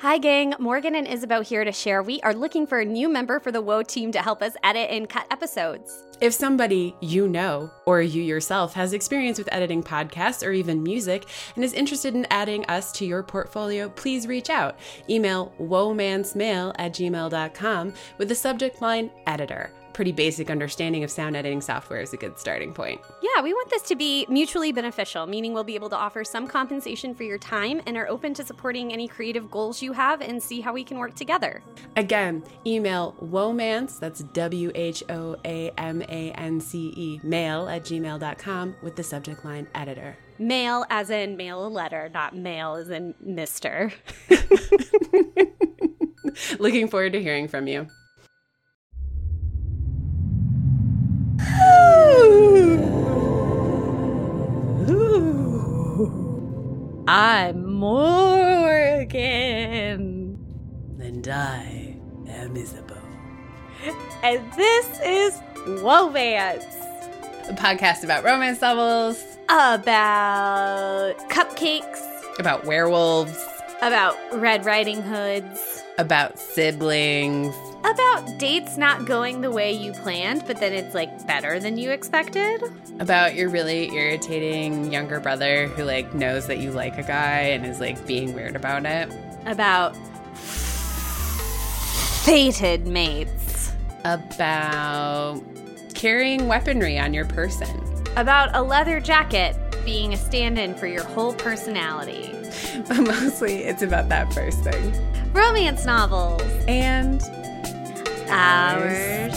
Hi, gang. Morgan and Isabeau here to share. We are looking for a new member for the Woe team to help us edit and cut episodes. If somebody you know or you yourself has experience with editing podcasts or even music and is interested in adding us to your portfolio, please reach out. Email womansmail at gmail.com with the subject line editor pretty basic understanding of sound editing software is a good starting point. Yeah, we want this to be mutually beneficial, meaning we'll be able to offer some compensation for your time and are open to supporting any creative goals you have and see how we can work together. Again, email Whoamance, that's W H O A M A N C E, mail at gmail.com with the subject line editor. Mail as in mail a letter, not mail as in Mr. Looking forward to hearing from you. I'm Morgan. And I am Isabeau. And this is Romance, A podcast about romance novels, About cupcakes, about werewolves, about Red Riding Hoods, about siblings, about dates not going the way you planned, but then it's like better than you expected. about your really irritating younger brother who like knows that you like a guy and is like being weird about it. About fated mates. About carrying weaponry on your person. About a leather jacket being a stand in for your whole personality. But mostly it's about that first thing. Romance novels. And ourselves.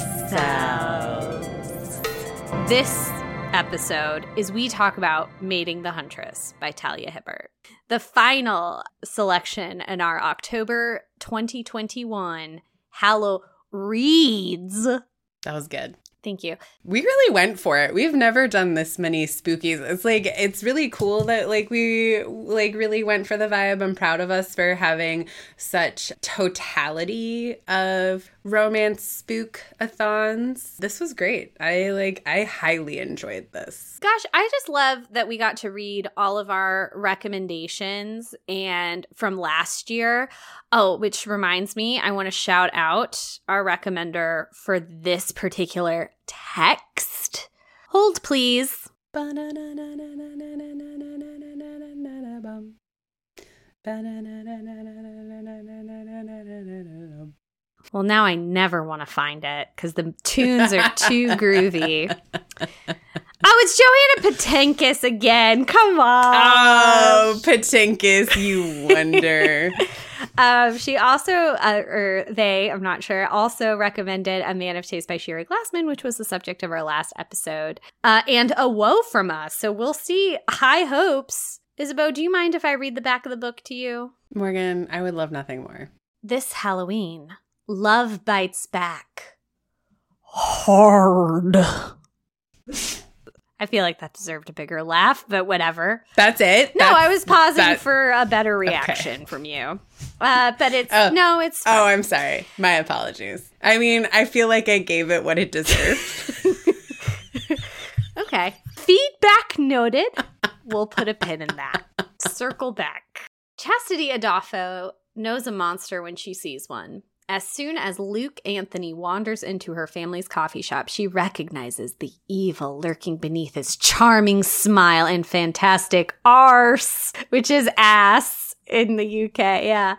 This episode is we talk about Mating the Huntress by Talia Hibbert. The final selection in our October 2021 Hallow Reads. that was good. Thank you. We really went for it. We've never done this many spookies. It's like it's really cool that like we like really went for the vibe. I'm proud of us for having such totality of romance spook-a-thons. This was great. I like I highly enjoyed this. Gosh, I just love that we got to read all of our recommendations and from last year. Oh, which reminds me, I want to shout out our recommender for this particular text. Hold, please. Well, now I never want to find it because the tunes are too groovy. Oh, it's Joanna Patenkis again. Come on. Oh, Patinkus, you wonder. Um, she also, uh, or they, I'm not sure, also recommended A Man of Taste by Shira Glassman, which was the subject of our last episode, uh, and A Woe from Us. So we'll see. High hopes. Isabeau, do you mind if I read the back of the book to you? Morgan, I would love nothing more. This Halloween, love bites back. Hard. I feel like that deserved a bigger laugh, but whatever. That's it. No, That's- I was pausing that- for a better reaction from you. Uh, but it's Oh. no, it's fine. Oh, I'm sorry. My apologies. I mean, I feel like I gave it what it deserved. okay. Feedback noted. We'll put a pin in that. Circle back. Chastity Adolfo knows a monster when she sees one. As soon as Luke Anthony wanders into her family's coffee shop, she recognizes the evil lurking beneath his charming smile and fantastic arse, which is ass in the UK. Yeah.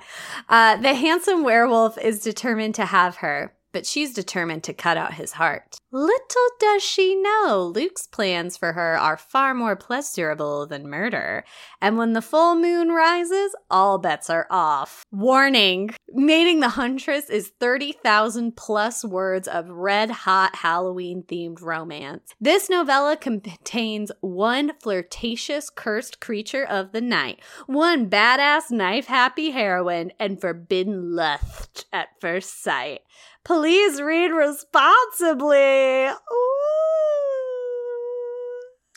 Uh, the handsome werewolf is determined to have her, but she's determined to cut out his heart. Little does she know, Luke's plans for her are far more pleasurable than murder. And when the full moon rises, all bets are off. Warning Mating the Huntress is 30,000 plus words of red hot Halloween themed romance. This novella contains one flirtatious cursed creature of the night, one badass knife happy heroine, and forbidden lust at first sight. Please read responsibly. Ooh.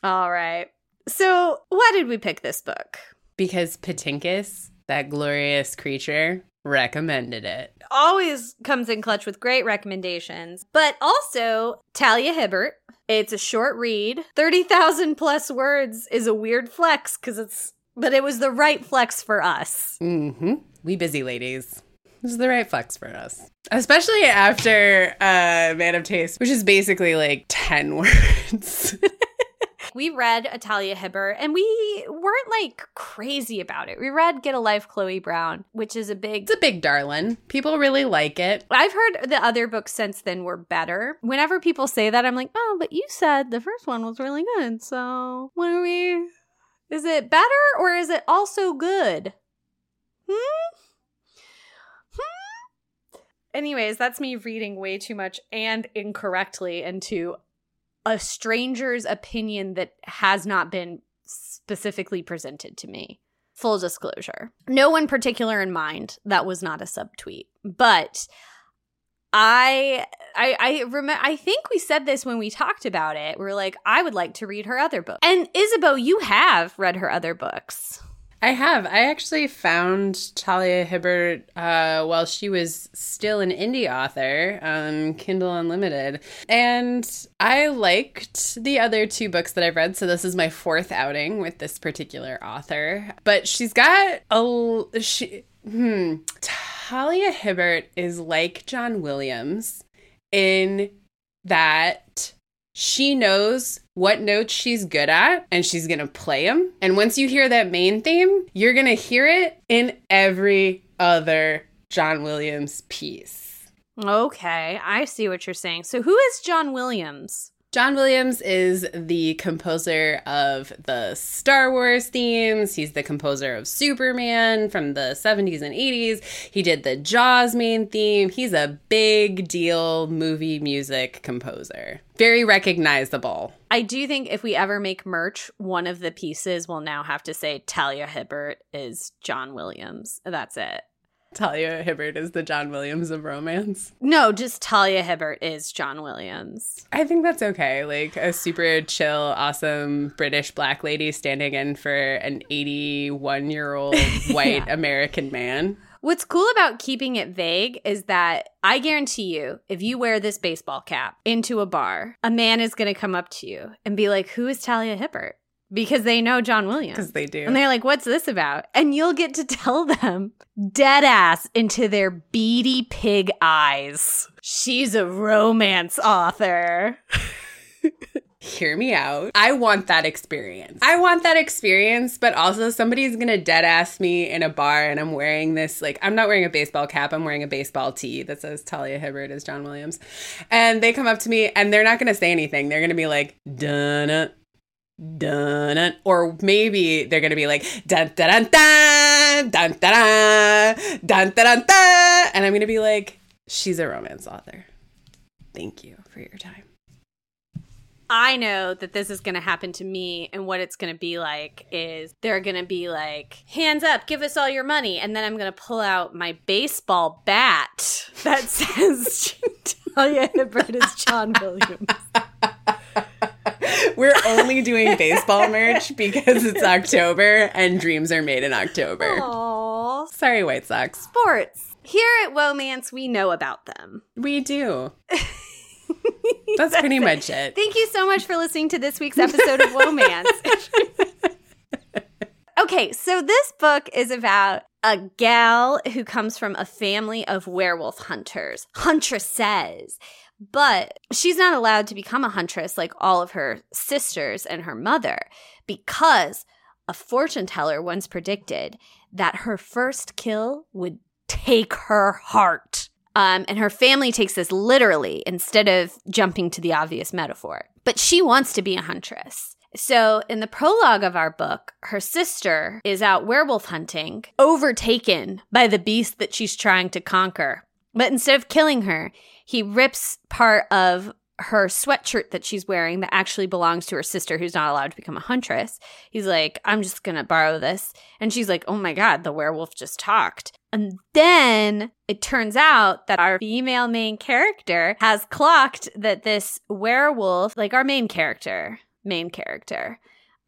All right. So, why did we pick this book? because Patinkus, that glorious creature, recommended it. Always comes in clutch with great recommendations, but also Talia Hibbert. It's a short read. 30,000 plus words is a weird flex because it's, but it was the right flex for us. Mm-hmm. We busy ladies. This is the right flex for us. Especially after uh Man of Taste, which is basically like 10 words. we read Talia Hibbert and we weren't like crazy about it. We read Get a Life Chloe Brown, which is a big It's a big darling. People really like it. I've heard the other books since then were better. Whenever people say that, I'm like, "Oh, but you said the first one was really good." So, what are we Is it better or is it also good? Hmm? Anyways, that's me reading way too much and incorrectly into a stranger's opinion that has not been specifically presented to me. Full disclosure. No one particular in mind. That was not a subtweet. But I I I remember I think we said this when we talked about it. We are like, I would like to read her other book. And Isabeau, you have read her other books. I have. I actually found Talia Hibbert uh, while she was still an indie author on Kindle Unlimited. And I liked the other two books that I've read. So this is my fourth outing with this particular author. But she's got a. She, hmm. Talia Hibbert is like John Williams in that she knows what notes she's good at and she's to play them. And once you hear that main theme, you're to hear it in every other John Williams piece. Okay, I see what you're saying. So, who is John Williams? John Williams is the composer of the Star Wars themes. He's the composer of Superman from the 70s and 80s. He did the Jaws main theme. He's a big deal movie music composer. Very recognizable. I do think if we ever make merch, one of the pieces will now have to say Talia Hibbert is John Williams. That's it. Talia Hibbert is the John Williams of romance. No, just Talia Hibbert is John Williams. I think that's okay. Like a super chill, awesome British black lady standing in for an 81 year old white yeah. American man. What's cool about keeping it vague is that I guarantee you, if you wear this baseball cap into a bar, a man is going to come up to you and be like, Who is Talia Hibbert? Because they know John Williams. Because they do. And they're like, what's this about? And you'll get to tell them dead ass into their beady pig eyes. She's a romance author. Hear me out. I want that experience. I want that experience, but also somebody's gonna dead ass me in a bar and I'm wearing this, like, I'm not wearing a baseball cap, I'm wearing a baseball tee that says Talia Hibbert as John Williams. And they come up to me and they're not gonna say anything. They're gonna be like, dun dun, or maybe they're gonna be like dun dun dun dun dun dun dun dun dun dun, and I'm gonna be like, she's a romance author. Thank you for your time. I know that this is going to happen to me, and what it's going to be like is they're going to be like, hands up, give us all your money. And then I'm going to pull out my baseball bat that says, Talia Hibbert is John Williams. We're only doing baseball merch because it's October and dreams are made in October. Aww. Sorry, White Sox. Sports. Here at Whoamance, we know about them. We do. That's, That's pretty it. much it. Thank you so much for listening to this week's episode of Whoamance. okay, so this book is about a gal who comes from a family of werewolf hunters, huntresses. But she's not allowed to become a huntress like all of her sisters and her mother because a fortune teller once predicted that her first kill would take her heart. Um, and her family takes this literally instead of jumping to the obvious metaphor. But she wants to be a huntress. So, in the prologue of our book, her sister is out werewolf hunting, overtaken by the beast that she's trying to conquer. But instead of killing her, he rips part of her sweatshirt that she's wearing that actually belongs to her sister who's not allowed to become a huntress. He's like, I'm just going to borrow this. And she's like, oh my God, the werewolf just talked. And then it turns out that our female main character has clocked that this werewolf, like our main character, main character,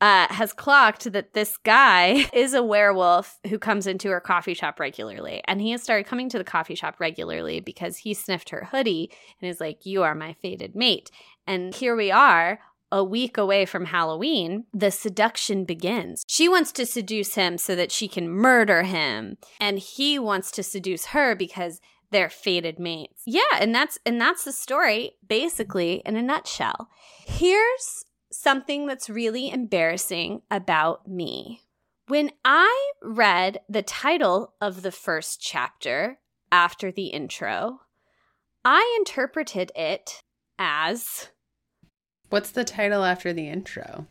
uh, has clocked that this guy is a werewolf who comes into her coffee shop regularly. And he has started coming to the coffee shop regularly because he sniffed her hoodie and is like, You are my fated mate. And here we are, a week away from Halloween, the seduction begins. She wants to seduce him so that she can murder him, and he wants to seduce her because they're fated mates. Yeah, and that's and that's the story basically in a nutshell. Here's something that's really embarrassing about me. When I read the title of the first chapter after the intro, I interpreted it as What's the title after the intro?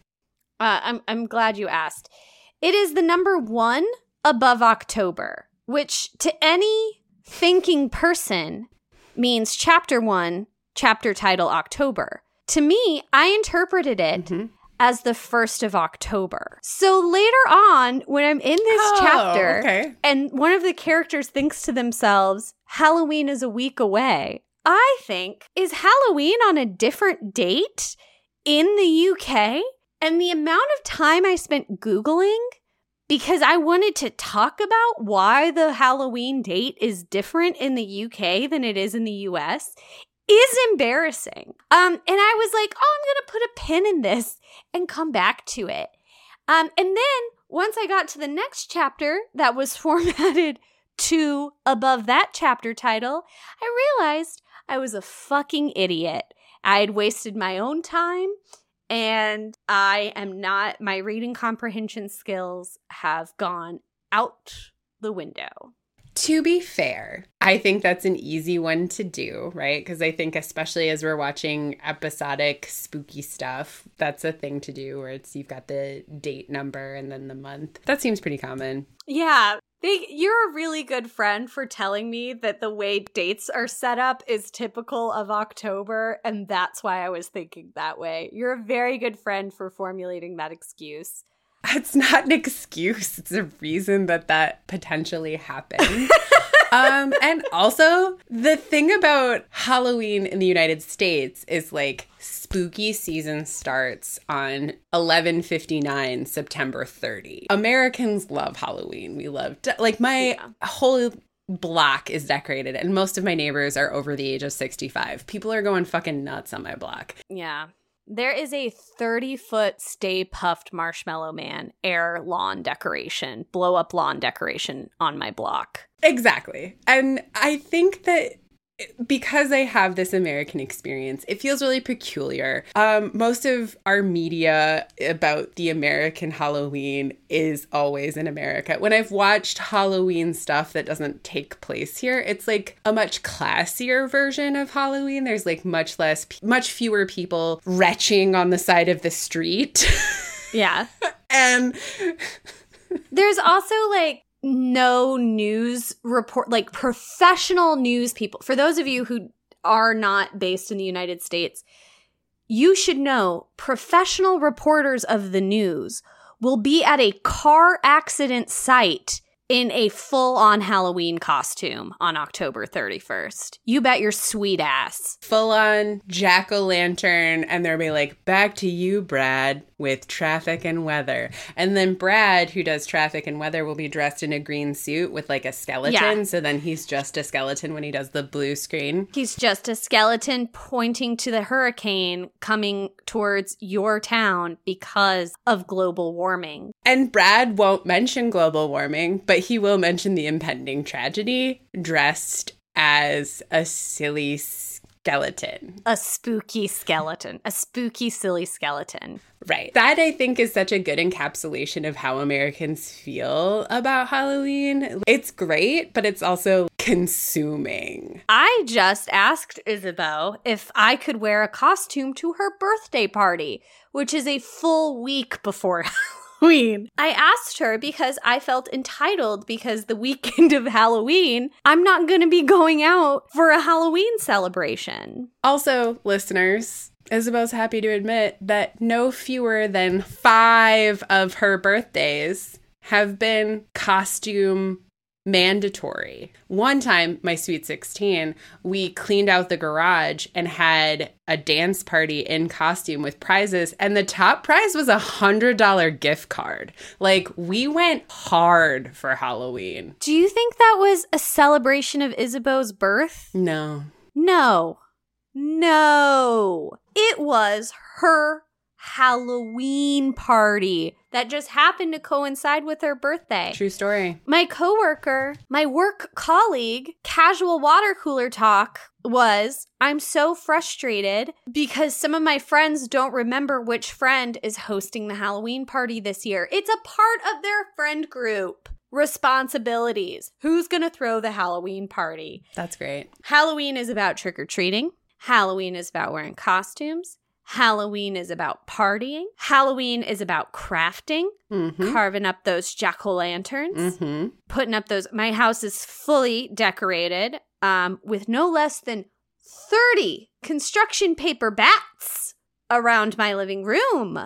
Uh, I'm I'm glad you asked. It is the number one above October, which to any thinking person means chapter one, chapter title October. To me, I interpreted it Mm-hmm. as the first of October. So later on, when I'm in this Oh, chapter, okay. and one of the characters thinks to themselves, Halloween is a week away. I think, is Halloween on a different date in the UK? And the amount of time I spent Googling because I wanted to talk about why the Halloween date is different in the UK than it is in the US is embarrassing. Um, and I was like, oh, I'm gonna put a pin in this and come back to it. Um, and then once I got to the next chapter that was formatted to above that chapter title, I realized I was a fucking idiot. I had wasted my own time and I am not, my reading comprehension skills have gone out the window. To be fair, I think that's an easy one to do, right? Because I think, especially as we're watching episodic spooky stuff, that's a thing to do where it's you've got the date number and then the month. That seems pretty common. Yeah. They, you're a really good friend for telling me that the way dates are set up is typical of October, and that's why I was thinking that way. You're a very good friend for formulating that excuse. It's not an excuse, it's a reason that that potentially happened. um, and also, the thing about Halloween in the United States is like spooky season starts on 11:59 September 30. Americans love Halloween. We love de- like my Yeah. whole block is decorated and most of my neighbors are over the age of 65. People are going fucking nuts on my block. Yeah. There is a 30 foot Stay Puft marshmallow man air lawn decoration, blow up lawn decoration on my block. Exactly. And I think that because I have this American experience, it feels really peculiar. Um, most of our media about the American Halloween is always in America. When I've watched Halloween stuff that doesn't take place here, it's like a much classier version of Halloween. There's like much less, much fewer people retching on the side of the street. Yeah. and There's also like no news report, like professional news people. For those of you who are not based in the United States, you should know professional reporters of the news will be at a car accident site in a full on Halloween costume on October 31st. You bet your sweet ass. full on jack o' lantern, and they'll be like, back to you, Brad, with traffic and weather. And then Brad, who does traffic and weather, will be dressed in a green suit with like a skeleton. Yeah. So then he's just a skeleton when he does the blue screen. He's just a skeleton pointing to the hurricane coming towards your town because of global warming. And Brad won't mention global warming, but he will mention the impending tragedy dressed as a silly skeleton. A spooky skeleton, a spooky, silly skeleton. Right. That I think is such a good encapsulation of how Americans feel about Halloween. It's great, but it's also consuming. I just asked Isabeau if I could wear a costume to her birthday party, which is a full week before Halloween. I asked her because I felt entitled because the weekend of Halloween, I'm not going to be going out for a Halloween celebration. Also, listeners, Isabeau's happy to admit that no fewer than five of her birthdays have been costume mandatory. One time, my sweet 16, we cleaned out the garage and had a dance party in costume with prizes, and the top prize was a hundred dollar gift card. Like, we went hard for Halloween. Do you think that was a celebration of Isabeau's birth? No. No. No. It was her Halloween party that just happened to coincide with her birthday. True story. My coworker, my work colleague, casual water cooler talk was I'm so frustrated because some of my friends don't remember which friend is hosting the Halloween party this year. It's a part of their friend group. Responsibilities. Who's going to throw the Halloween party? That's great. Halloween is about trick or treating. Halloween is about wearing costumes. Halloween is about partying. Halloween is about crafting, Mm-hmm. carving up those jack o' lanterns, Mm-hmm. putting up those. My house is fully decorated um, with no less than 30 construction paper bats around my living room.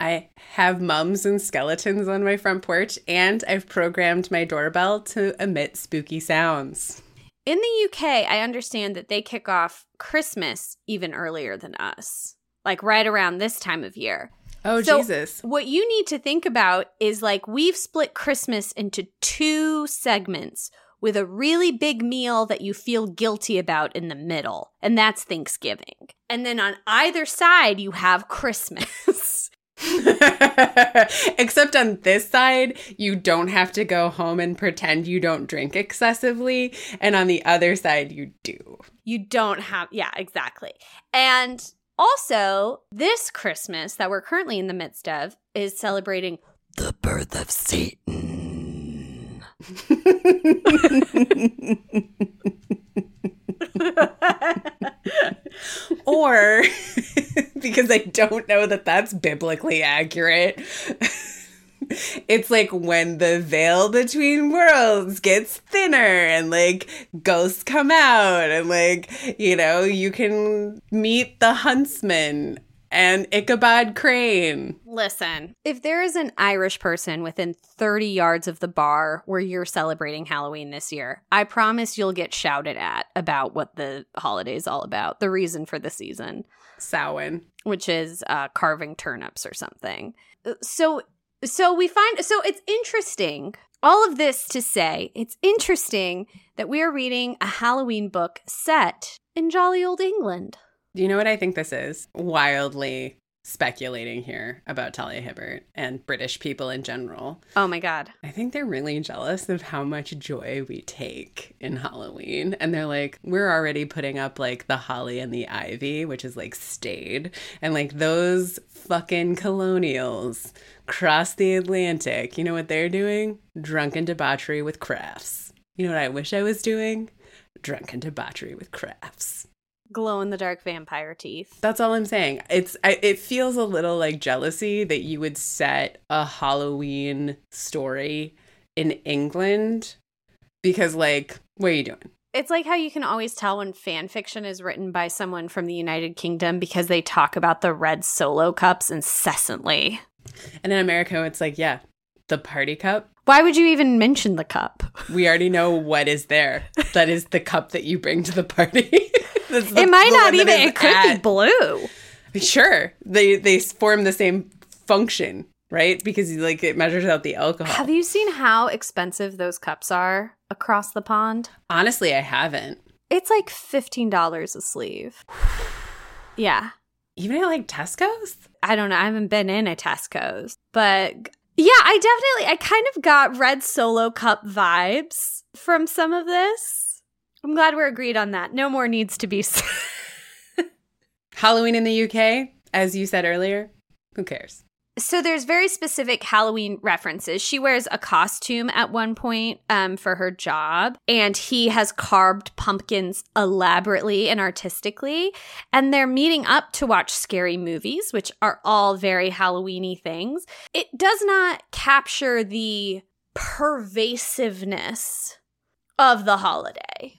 I have mums and skeletons on my front porch, and I've programmed my doorbell to emit spooky sounds. In the UK, I understand that they kick off Christmas even earlier than us, like right around this time of year. Oh, So- Jesus. What you need to think about is like we've split Christmas into two segments with a really big meal that you feel guilty about in the middle, and that's Thanksgiving. And then on either side, you have Christmas. Except on this side, you don't have to go home and pretend you don't drink excessively. And on the other side, you do. you don't have, yeah, exactly. And also, this Christmas that we're currently in the midst of is celebrating the birth of Satan. or because I don't know that that's biblically accurate. It's like when the veil between worlds gets thinner and like ghosts come out and like, you know, you can meet the huntsman and Ichabod Crane. Listen, if there is an Irish person within 30 yards of the bar where you're celebrating Halloween this year, I promise you'll get shouted at about what the holiday is all about, the reason for the season, Samhain. which is uh, carving turnips or something. Uh, So, so we find so it's interesting. All of this to say, it's interesting that we are reading a Halloween book set in jolly old England. Do you know what I think this is? Wildly speculating here about Talia Hibbert and British people in general. Oh my god. I think they're really jealous of how much joy we take in Halloween. And they're like, we're already putting up like the holly and the ivy, which is like stayed. And like those fucking colonials cross the Atlantic. You know what they're doing? Drunken debauchery with crafts. You know what I wish I was doing? Drunken debauchery with crafts. Glow in the dark vampire teeth. That's all I'm saying. It's I, it feels a little like jealousy that you would set a Halloween story in England because like what are you doing? It's like how you can always tell when fan fiction is written by someone from the United Kingdom because they talk about the red solo cups incessantly. And in America it's like, yeah, the party cup. Why would you even mention the cup? We already know what is there. That is the cup that you bring to the party. The- it might not even. It could be blue. Sure. They they form the same function, right? Because like it measures out the alcohol. Have you seen how expensive those cups are across the pond? Honestly, I haven't. It's like fifteen dollars a sleeve. Yeah, Even at like Tesco's? I don't know. I haven't been in a Tesco's, but yeah, I definitely. I kind of got red solo cup vibes from some of this. I'm glad we're agreed on that. No more needs to be. said. Halloween in the UK, as you said earlier, who cares? so there's very specific Halloween references. She wears a costume at one point um, for her job, and he has carved pumpkins elaborately and artistically. And they're meeting up to watch scary movies, which are all very Halloweeny things. It does not capture the pervasiveness of the holiday,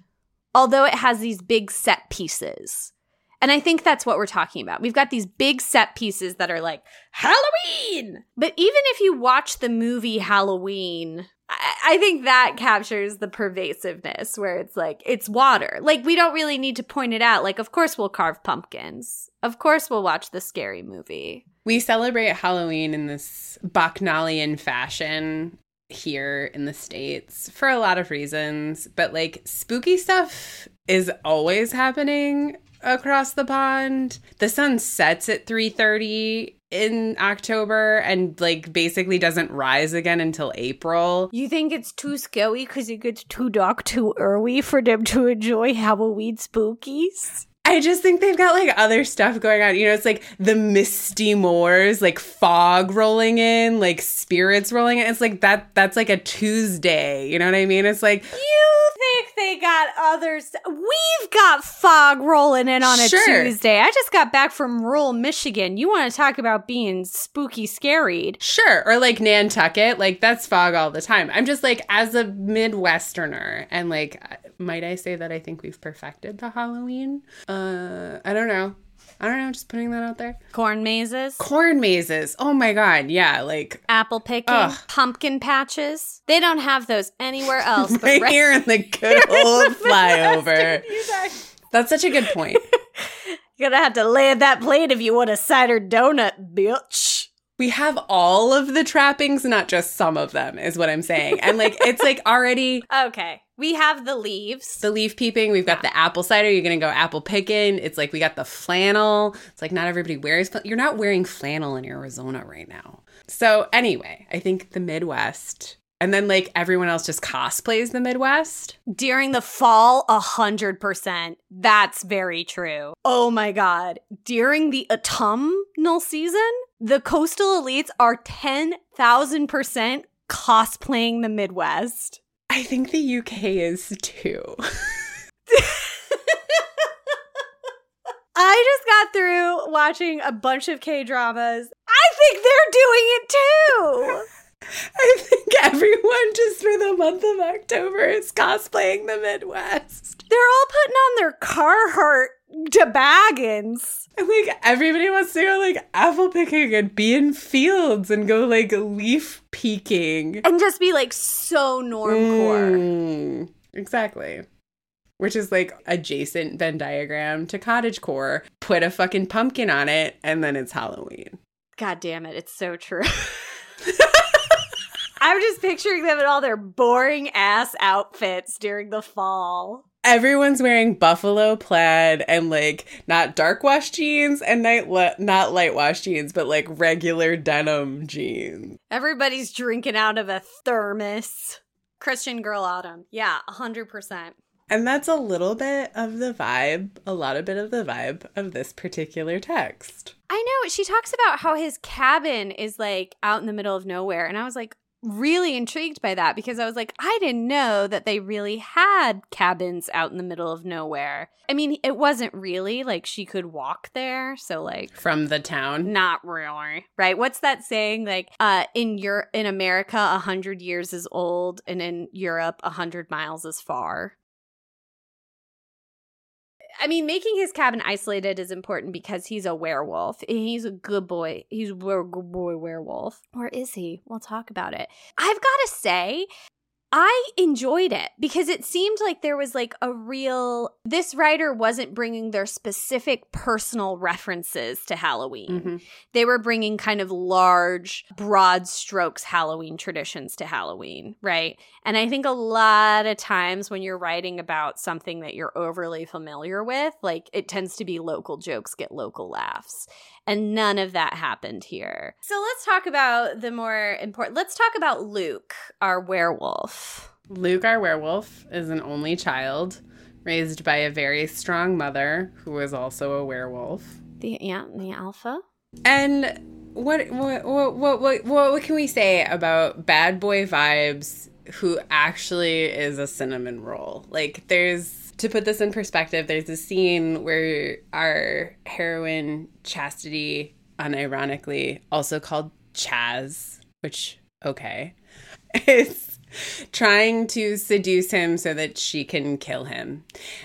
although it has these big set pieces. And I think that's what we're talking about. We've got these big set pieces that are like Halloween. But even if you watch the movie Halloween, I, I think that captures the pervasiveness where it's like, it's water. Like, we don't really need to point it out. Like, of course, we'll carve pumpkins. Of course, we'll watch the scary movie. We celebrate Halloween in this Bacchanalian fashion here in the States for a lot of reasons, but like spooky stuff is always happening across the pond. The sun sets at 3:30 in October and like basically doesn't rise again until April. You think it's too scary because it gets too dark too early for them to enjoy Halloween spookies? I just think they've got like other stuff going on. You know, it's like the misty moors, like fog rolling in, like spirits rolling in. It's like that that's like a Tuesday. You know what I mean? It's like You think they got others? We've got fog rolling in on a Sure. Tuesday. I just got back from rural Michigan. You want to talk about being spooky scaried? Sure, or like Nantucket, like that's fog all the time. I'm just like, as a Midwesterner, and like, might I say that I think we've perfected the Halloween? Uh, I don't know. I don't know. Just putting that out there. Corn mazes, Corn mazes. Oh my god, yeah, like apple picking, Ugh. pumpkin patches. They don't have those anywhere else. But right right here in the good old flyover. That's such a good point. You're gonna have to land that plane if you want a cider donut, bitch. We have all of the trappings, not just some of them, is what I'm saying. And like, it's like already Okay, we have the leaves. the leaf peeping. We've got the apple cider. You're gonna go apple picking. It's like we got the flannel. It's like not everybody wears. You're not wearing flannel in Arizona right now. So anyway, I think the Midwest, and then like everyone else just cosplays the Midwest. During the fall, a hundred percent. That's very true. Oh my god. During the autumnal season, the coastal elites are ten thousand percent cosplaying the Midwest. I think the UK is too. I just got through watching a bunch of K dramas. I think they're doing it too. I think everyone just for the month of October is cosplaying the Midwest. They're all putting on their Carhartt toboggans. And like everybody wants to go like apple picking and be in fields and go like leaf peeking. and just be like so normcore. Mm, exactly. Which is like adjacent Venn diagram to cottage core. Put a fucking pumpkin on it and then it's Halloween. God damn it, it's so true. I'm just picturing them in all their boring ass outfits during the fall. Everyone's wearing buffalo plaid and like not dark wash jeans and night le- not light wash jeans, but like regular denim jeans. Everybody's drinking out of a thermos. Christian Girl Autumn. Yeah, a 100%. And that's a little bit of the vibe, a lot of bit of the vibe of this particular text. I know. She talks about how his cabin is like out in the middle of nowhere. And I was like, really intrigued by that because I was like, I didn't know that they really had cabins out in the middle of nowhere. I mean, it wasn't really like she could walk there. So, like, From the town. not really right what's that saying like uh in your in america a hundred years is old and in europe a hundred miles is far I mean, making his cabin isolated is important because he's a werewolf. He's a good boy. He's a good boy werewolf. Or is he? We'll talk about it. I've got to say, I enjoyed it because it seemed like there was like a real. This writer wasn't bringing their specific personal references to Halloween Mhm. they were bringing kind of large, broad strokes Halloween traditions to Halloween, right? And I think a lot of times when you're writing about something that you're overly familiar with, like it tends to be local jokes get local laughs. And none of that happened here. So let's talk about the more important. Let's talk about Luke, our werewolf. Luke, our werewolf, is an only child raised by a very strong mother who is also a werewolf. The yeah, the alpha. And what what what what what, what can we say about bad boy vibes who actually is a cinnamon roll? Like there's to put this in perspective, there's a scene where our heroine Chastity, unironically, also called Chaz, which okay, is trying to seduce him so that she can kill him.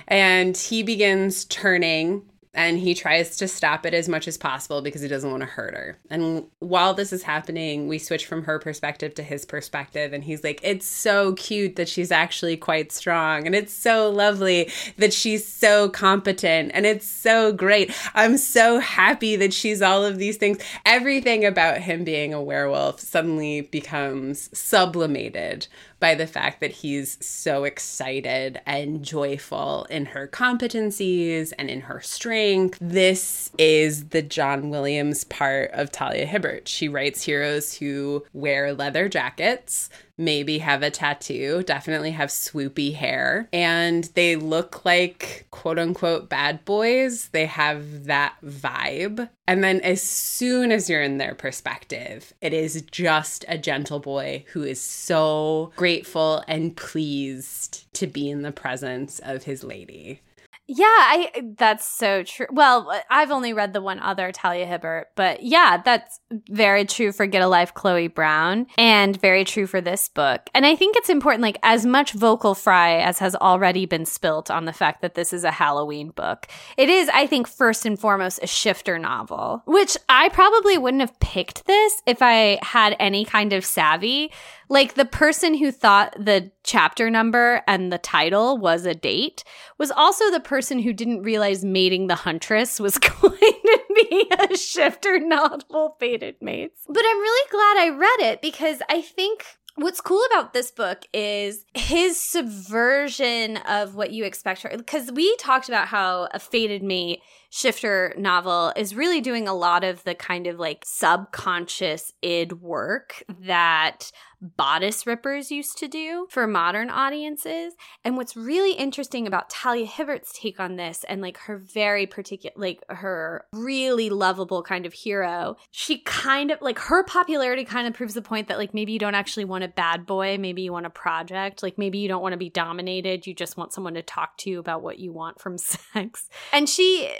And he begins turning and he tries to stop it as much as possible because he doesn't want to hurt her. And while this is happening, we switch from her perspective to his perspective. And he's like, It's so cute that she's actually quite strong. And it's so lovely that she's so competent. And it's so great. I'm so happy that she's all of these things. Everything about him being a werewolf suddenly becomes sublimated by the fact that he's so excited and joyful in her competencies and in her strength. This is the John Williams part of Talia Hibbert. She writes heroes who wear leather jackets, maybe have a tattoo, definitely have swoopy hair, and they look like quote unquote bad boys. They have that vibe. And then as soon as you're in their perspective, it is just a gentle boy who is so grateful and pleased to be in the presence of his lady. Yeah, I that's so true. Well, uh, I've only read the one other Talia Hibbert, but yeah, that's very true for Get a Life Chloe Brown and very true for this book. And I think it's important like as much vocal fry as has already been spilt on the fact that this is a Halloween book. It is I think first and foremost a shifter novel, which I probably wouldn't have picked this if I had any kind of savvy like the person who thought the chapter number and the title was a date was also the person who didn't realize mating the huntress was going to be a shifter novel fated mates. But I'm really glad I read it because I think What's cool about this book is his subversion of what you expect because we talked about how a fated mate shifter novel is really doing a lot of the kind of like subconscious id work that bodice rippers used to do for modern audiences. And what's really interesting about Talia Hibbert's take on this and like her very particular, like her really lovable kind of hero, she kind of like her popularity kind of proves the point that like maybe you don't actually want a bad boy, maybe you want a project, like maybe you don't want to be dominated, you just want someone to talk to you about what you want from sex. And she,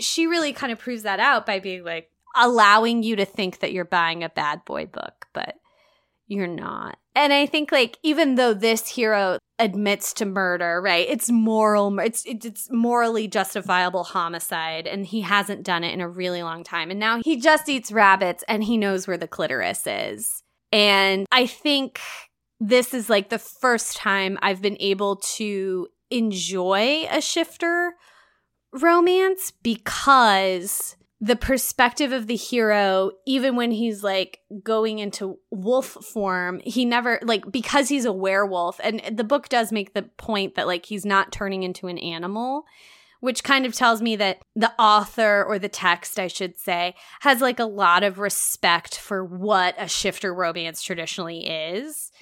she really kind of proves that out by being like, allowing you to think that you're buying a bad boy book, but you're not. And I think like even though this hero admits to murder, right? It's moral it's it's morally justifiable homicide and he hasn't done it in a really long time. And now he just eats rabbits and he knows where the clitoris is. And I think this is like the first time I've been able to enjoy a shifter romance because the perspective of the hero, even when he's like going into wolf form, he never, like, because he's a werewolf, and the book does make the point that, like, he's not turning into an animal, which kind of tells me that the author or the text, I should say, has like a lot of respect for what a shifter romance traditionally is.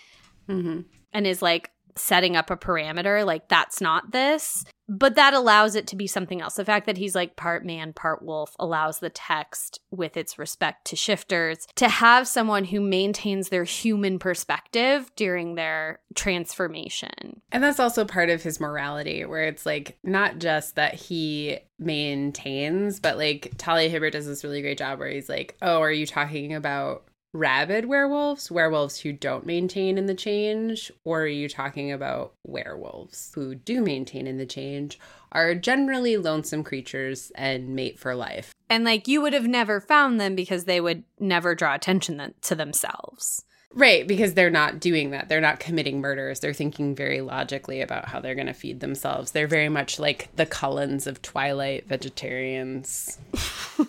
Mm-hmm. And is like, setting up a parameter like that's not this but that allows it to be something else. The fact that he's like part man part wolf allows the text with its respect to shifters to have someone who maintains their human perspective during their transformation. And that's also part of his morality where it's like not just that he maintains but like talia hibbert does this really great job where he's like oh are you talking about rabid werewolves, werewolves who don't maintain in the change, or are you talking about werewolves who do maintain in the change, are generally lonesome creatures and mate for life? And like you would have never found them because they would never draw attention to themselves. Right, because they're not doing that. They're not committing murders. They're thinking very logically about how they're going to feed themselves. They're very much like the Cullens of Twilight vegetarians.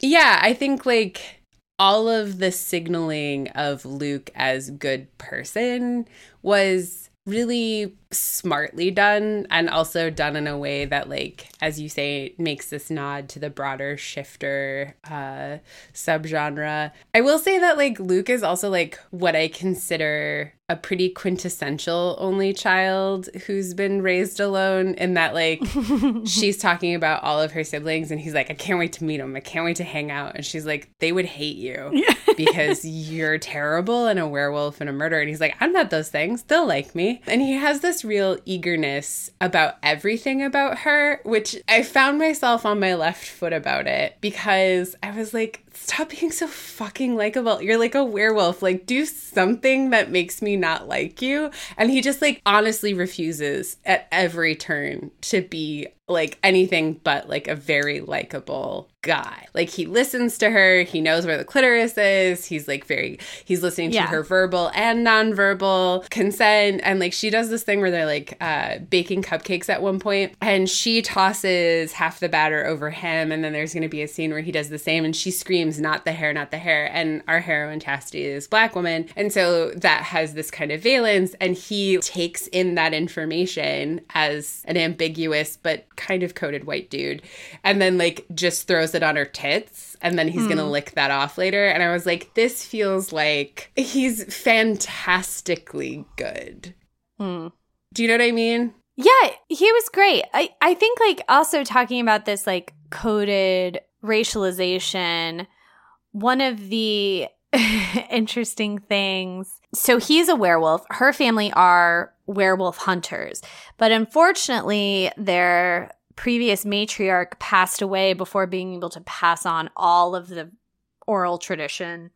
yeah, I think like all of the signaling of Luke as good person was really smartly done and also done in a way that like as you say makes this nod to the broader shifter uh subgenre. I will say that like luke is also like what i consider a pretty quintessential only child who's been raised alone in that like she's talking about all of her siblings and he's like I can't wait to meet them I can't wait to hang out. And she's like they would hate you because you're terrible and a werewolf and a murderer. And he's like I'm not those things. They'll like me. And he has this real eagerness about everything about her which I found myself on my left foot about it because I was like stop being so fucking likable. You're like a werewolf. Like, do something that makes me not like you. And he just like honestly refuses at every turn to be like anything but like a very likable guy. Like he listens to her, he knows where the clitoris is. He's like very he's listening to yeah. her verbal and nonverbal consent and like she does this thing where they're like uh baking cupcakes at one point and she tosses half the batter over him and then there's going to be a scene where he does the same and she screams screams not the hair not the hair and our heroine chastity is black woman and so that has this kind of valence and he takes in that information as an ambiguous but kind of coded white dude and then like just throws it on her tits and then he's mm. gonna hmm. lick that off later and i was like this feels like he's fantastically good mm. do you know what i mean yeah, he was great. I, I think like also talking about this like coded racialization, one of the interesting things. So he's a werewolf. Her family are werewolf hunters. But unfortunately, their previous matriarch passed away before being able to pass on all of the oral tradition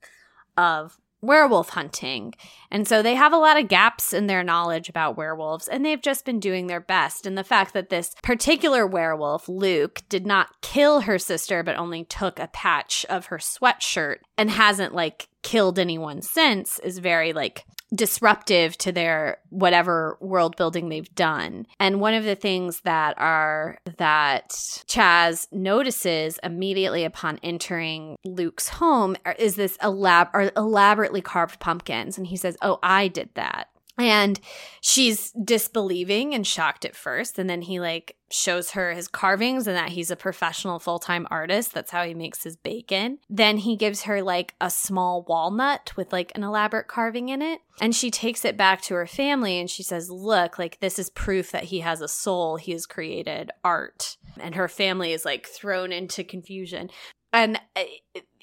of werewolf hunting. And so they have a lot of gaps in their knowledge about werewolves, and they've just been doing their best. And the fact that this particular werewolf, Luke, did not kill her sister, but only took a patch of her sweatshirt and hasn't like killed anyone since is very like disruptive to their whatever world building they've done. And one of the things that are that Chaz notices immediately upon entering Luke's home is this elab- or elaborately carved pumpkins and he says, "Oh, I did that." And she's disbelieving and shocked at first. And then he like shows her his carvings and that he's a professional full time artist. That's how he makes his bacon. Then he gives her like a small walnut with like an elaborate carving in it. And she takes it back to her family and she says, Look, like this is proof that he has a soul. He has created art. And her family is like thrown into confusion. And uh,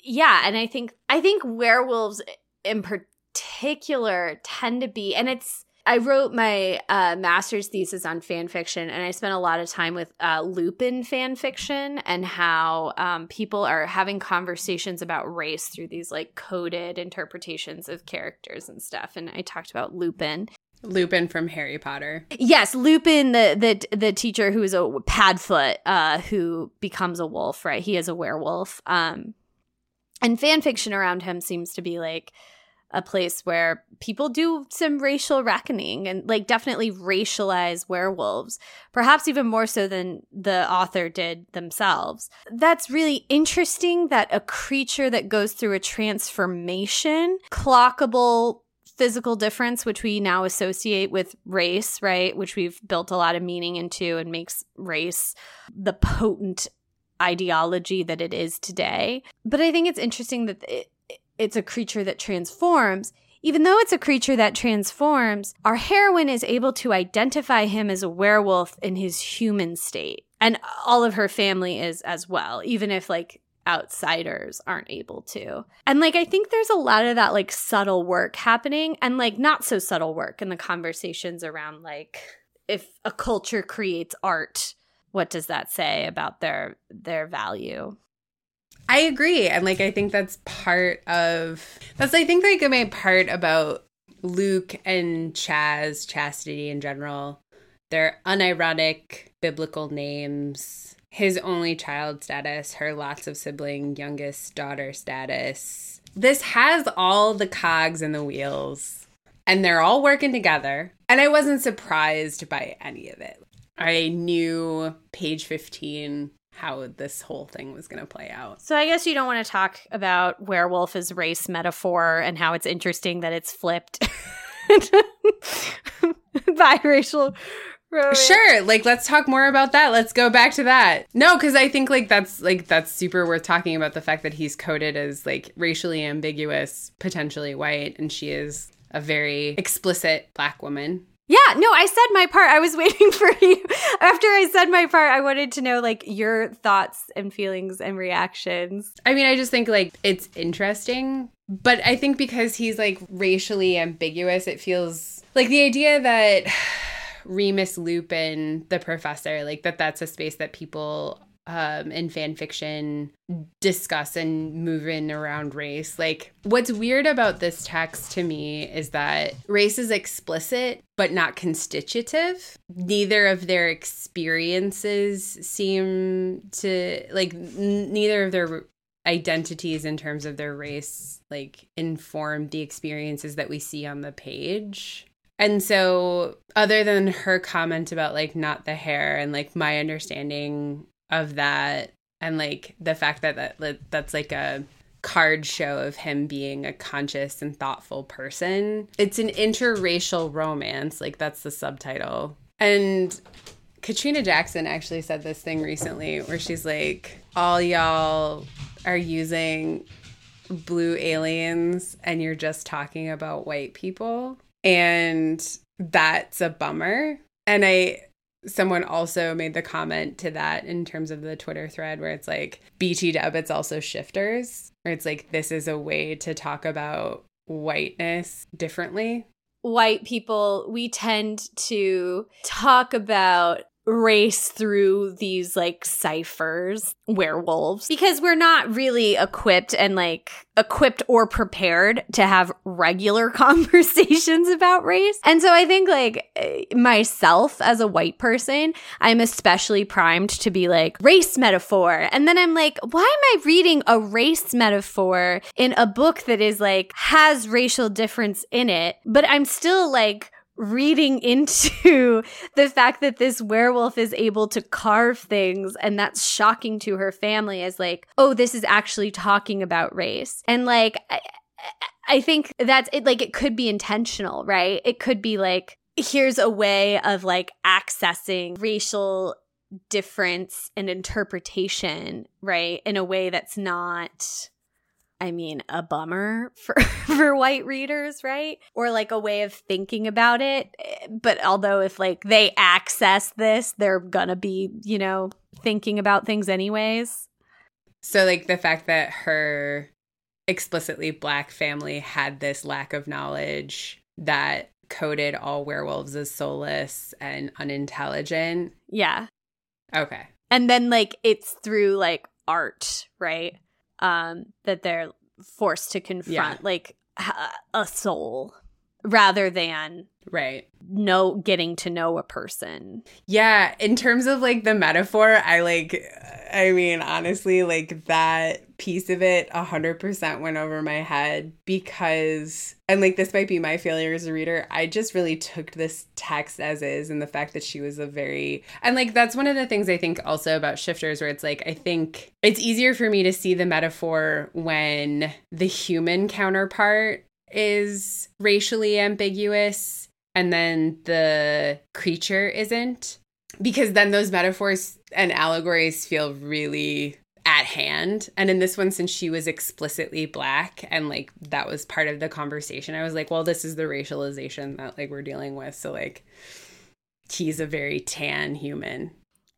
yeah, and I think, I think werewolves in particular, particular tend to be, and it's I wrote my uh, master's thesis on fan fiction, and I spent a lot of time with uh, Lupin fan fiction and how um, people are having conversations about race through these like coded interpretations of characters and stuff. And I talked about Lupin. Lupin from Harry Potter. Yes, Lupin, the the the teacher who is a Padfoot, uh, who becomes a wolf. Right, he is a werewolf. Um, and fan fiction around him seems to be like a place where people do some racial reckoning and like definitely racialize werewolves, perhaps even more so than the author did themselves. That's really interesting that a creature that goes through a transformation, clockable physical difference, which we now associate with race, right? Which we've built a lot of meaning into and makes race the potent ideology that it is today. But I think it's interesting that it, it's a creature that transforms, even though it's a creature that transforms, our heroine is able to identify him as a werewolf in his human state. And all of her family is as well, even if like outsiders aren't able to. And like I think there's a lot of that like subtle work happening and like not so subtle work in the conversations around like if a culture creates art, what does that say about their their value? I agree. And like I think that's part of that's I think like a part about Luke and Chaz, Chastity in general. Their unironic biblical names, his only child status, her lots of sibling youngest daughter status. This has all the cogs and the wheels, and they're all working together. And I wasn't surprised by any of it. I knew page 15 how this whole thing was going to play out. So I guess you don't want to talk about werewolf as race metaphor and how it's interesting that it's flipped biracial Romance. Sure, like let's talk more about that. Let's go back to that. No, cuz I think like that's like that's super worth talking about the fact that he's coded as like racially ambiguous, potentially white and she is a very explicit black woman yeah, no, I said my part. I was waiting for you. After I said my part, I wanted to know like your thoughts and feelings and reactions. I mean, I just think like it's interesting, but I think because he's like racially ambiguous, it feels like the idea that Remus Lupin, the professor, like that that's a space that people um, in fan fiction discuss and move in around race. Like, what's weird about this text to me is that race is explicit but not constitutive. Neither of their experiences seem to, like, n- neither of their identities in terms of their race, like, inform the experiences that we see on the page. And so, other than her comment about like not the hair and like my understanding of that and like the fact that, that that's like a card show of him being a conscious and thoughtful person. It's an interracial romance, like that's the subtitle. And Katrina Jackson actually said this thing recently where she's like, all y'all are using blue aliens and you're just talking about white people. And that's a bummer. And I, someone also made the comment to that in terms of the Twitter thread where it's like, BT dub, it's also shifters, where it's like, this is a way to talk about whiteness differently. White people, we tend to talk about race through these like ciphers werewolves because we're not really equipped and like equipped or prepared to have regular conversations about race. And so i think like eh, myself as a white person i'm especially primed to be like race metaphor. And then i'm like why am i reading a race metaphor in a book that is like has racial difference in it but i'm still like reading into the fact that this werewolf is able to carve things and that's shocking to her family as like oh this is actually talking about race. And like I, I think that's it like it could be intentional right? It could be like here's a way of like accessing racial difference and interpretation right in a way that's not I mean, a bummer for for white readers, right? Or like a way of thinking about it. But although if like they access this, they're gonna be, you know, thinking about things anyways. So like the fact that her explicitly black family had this lack of knowledge that coded all werewolves as soulless and unintelligent. Yeah. Okay. And then like it's through like art, right? Um, that they're forced to confront yeah. like a soul rather than right no getting to know a person yeah in terms of like the metaphor i like i mean honestly like that piece of it 100% went over my head because and like this might be my failure as a reader i just really took this text as is and the fact that she was a very and like that's one of the things i think also about shifters where it's like i think it's easier for me to see the metaphor when the human counterpart is racially ambiguous and then the creature isn't because then those metaphors and allegories feel really at hand. And in this one since she was explicitly black and like that was part of the conversation i was like well this is the racialization that like we're dealing with. So like he's a very tan human.